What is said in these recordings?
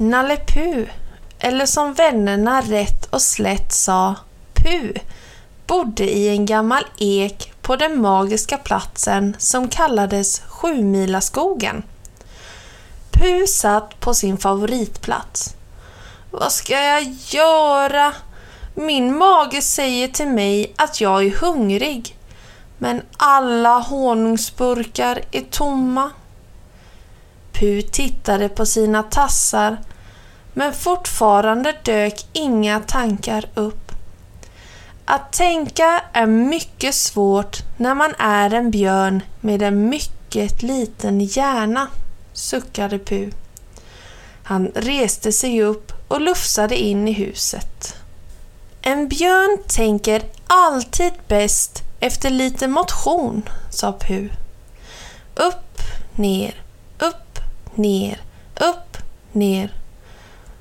Nalle Puh, eller som vännerna rätt och slätt sa, Puh, bodde i en gammal ek på den magiska platsen som kallades Sjumilaskogen. Puh satt på sin favoritplats. Vad ska jag göra? Min mage säger till mig att jag är hungrig. Men alla honungsburkar är tomma. Pu tittade på sina tassar men fortfarande dök inga tankar upp. Att tänka är mycket svårt när man är en björn med en mycket liten hjärna, suckade Pu. Han reste sig upp och lufsade in i huset. En björn tänker alltid bäst efter lite motion, sa Pu. Upp, ner, upp, ner, upp, ner.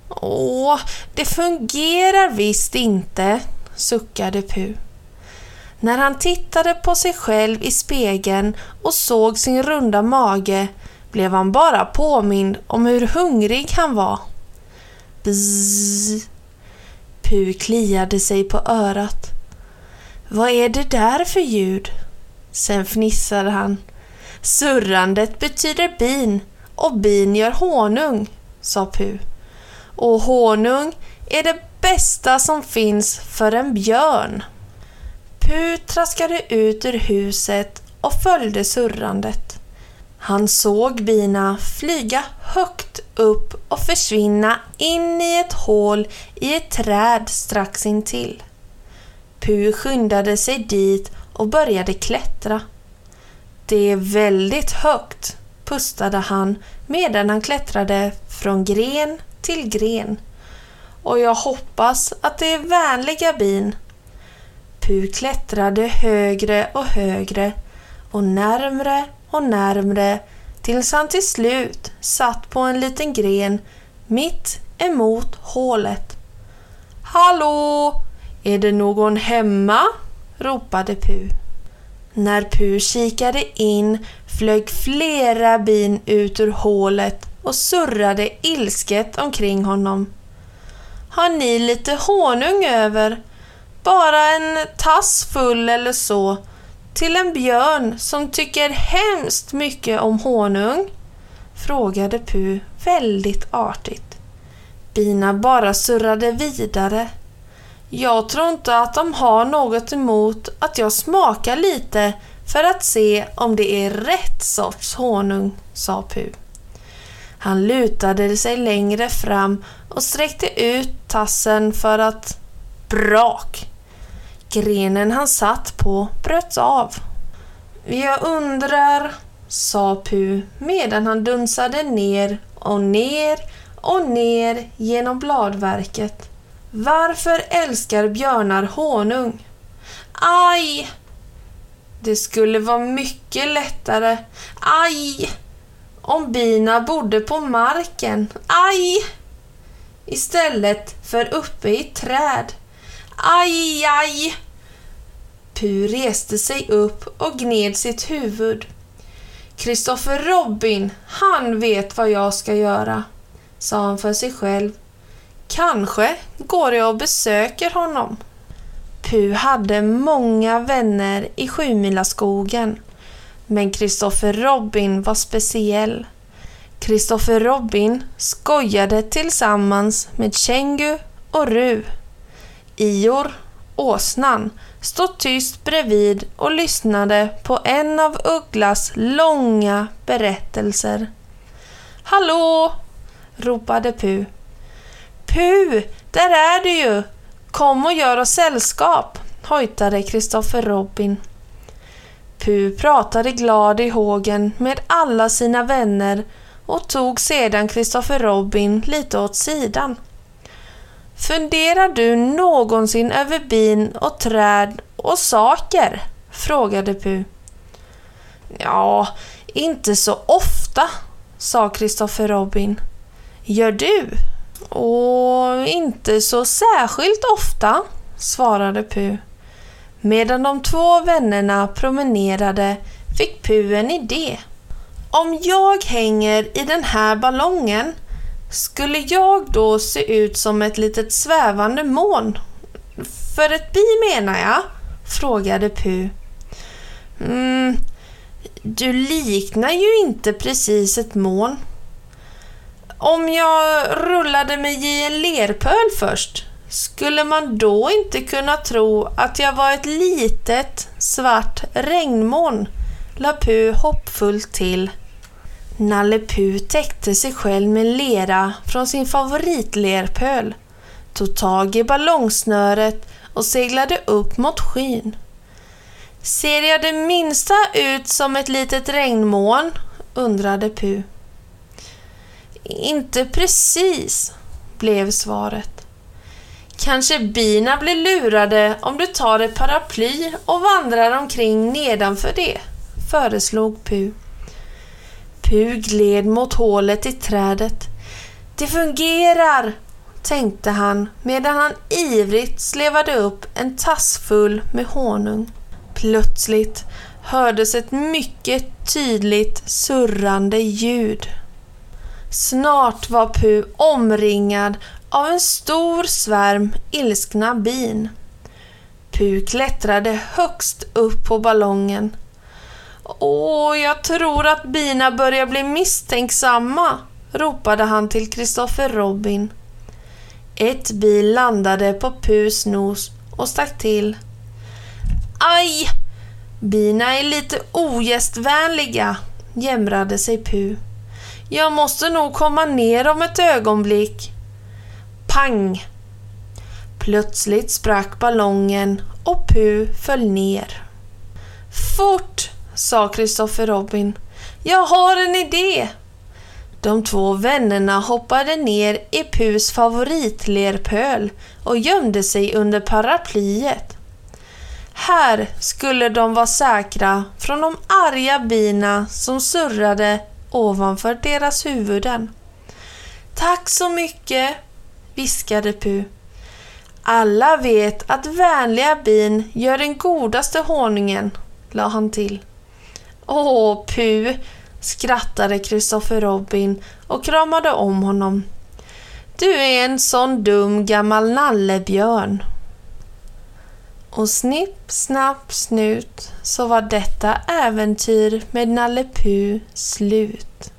Åh, det fungerar visst inte, suckade Pu. När han tittade på sig själv i spegeln och såg sin runda mage blev han bara påmind om hur hungrig han var. Bzzz. Pu kliade sig på örat. Vad är det där för ljud? Sen fnissade han. Surrandet betyder bin och bin gör honung, sa Pu. Och honung är det bästa som finns för en björn. Pu traskade ut ur huset och följde surrandet. Han såg bina flyga högt upp och försvinna in i ett hål i ett träd strax intill. Pu skyndade sig dit och började klättra. Det är väldigt högt, pustade han medan han klättrade från gren till gren. Och jag hoppas att det är vänliga bin. Pu klättrade högre och högre och närmre och närmre tills han till slut satt på en liten gren mitt emot hålet. Hallå! Är det någon hemma? ropade Pu. När Pu kikade in flög flera bin ut ur hålet och surrade ilsket omkring honom. Har ni lite honung över? Bara en tass full eller så till en björn som tycker hemskt mycket om honung? Frågade Pu väldigt artigt. Bina bara surrade vidare. Jag tror inte att de har något emot att jag smakar lite för att se om det är rätt sorts honung, sa Pu. Han lutade sig längre fram och sträckte ut tassen för att... Brak! Grenen han satt på bröts av. Jag undrar, sa Pu medan han dunsade ner och ner och ner genom bladverket. Varför älskar björnar honung? Aj! Det skulle vara mycket lättare. Aj! Om bina bodde på marken. Aj! Istället för uppe i träd. Aj, aj! Pu reste sig upp och gned sitt huvud. Kristoffer Robin, han vet vad jag ska göra, sa han för sig själv. Kanske går jag och besöker honom. Pu hade många vänner i Sjumilaskogen, men Kristoffer Robin var speciell. Kristoffer Robin skojade tillsammans med Kängu och Ru. Ior, åsnan, stod tyst bredvid och lyssnade på en av Ugglas långa berättelser. Hallå! ropade Pu. Pu, där är du ju! Kom och gör oss sällskap, hojtade Kristoffer Robin. Pu pratade glad i hågen med alla sina vänner och tog sedan Kristoffer Robin lite åt sidan. Funderar du någonsin över bin och träd och saker? frågade Pu. Ja, inte så ofta, sa Kristoffer Robin. Gör du? Och inte så särskilt ofta, svarade Pu. Medan de två vännerna promenerade fick Pu en idé. Om jag hänger i den här ballongen, skulle jag då se ut som ett litet svävande moln? För ett bi menar jag? frågade Pu. Mm, du liknar ju inte precis ett moln. Om jag rullade mig i en lerpöl först, skulle man då inte kunna tro att jag var ett litet svart regnmoln? La Pu hoppfullt till. Nalle Pu täckte sig själv med lera från sin favoritlerpöl, tog tag i ballongsnöret och seglade upp mot skyn. Ser jag det minsta ut som ett litet regnmoln? undrade Pu. Inte precis, blev svaret. Kanske bina blir lurade om du tar ett paraply och vandrar omkring nedanför det, föreslog Pu. Pu gled mot hålet i trädet. Det fungerar, tänkte han medan han ivrigt slevade upp en tass full med honung. Plötsligt hördes ett mycket tydligt surrande ljud. Snart var Pu omringad av en stor svärm ilskna bin. Pu klättrade högst upp på ballongen. Åh, jag tror att bina börjar bli misstänksamma, ropade han till Kristoffer Robin. Ett bi landade på Pus nos och stack till. Aj! Bina är lite ogästvänliga, jämrade sig Pu. Jag måste nog komma ner om ett ögonblick. Pang! Plötsligt sprack ballongen och Pu föll ner. Fort! sa Kristoffer Robin. Jag har en idé! De två vännerna hoppade ner i Pus favoritlerpöl och gömde sig under paraplyet. Här skulle de vara säkra från de arga bina som surrade ovanför deras huvuden. Tack så mycket, viskade Pu. Alla vet att vänliga bin gör den godaste honungen, la han till. Åh, Pu, skrattade Kristoffer Robin och kramade om honom. Du är en sån dum gammal nallebjörn. Och snipp, snapp, snut så var detta äventyr med Nalle Puh slut.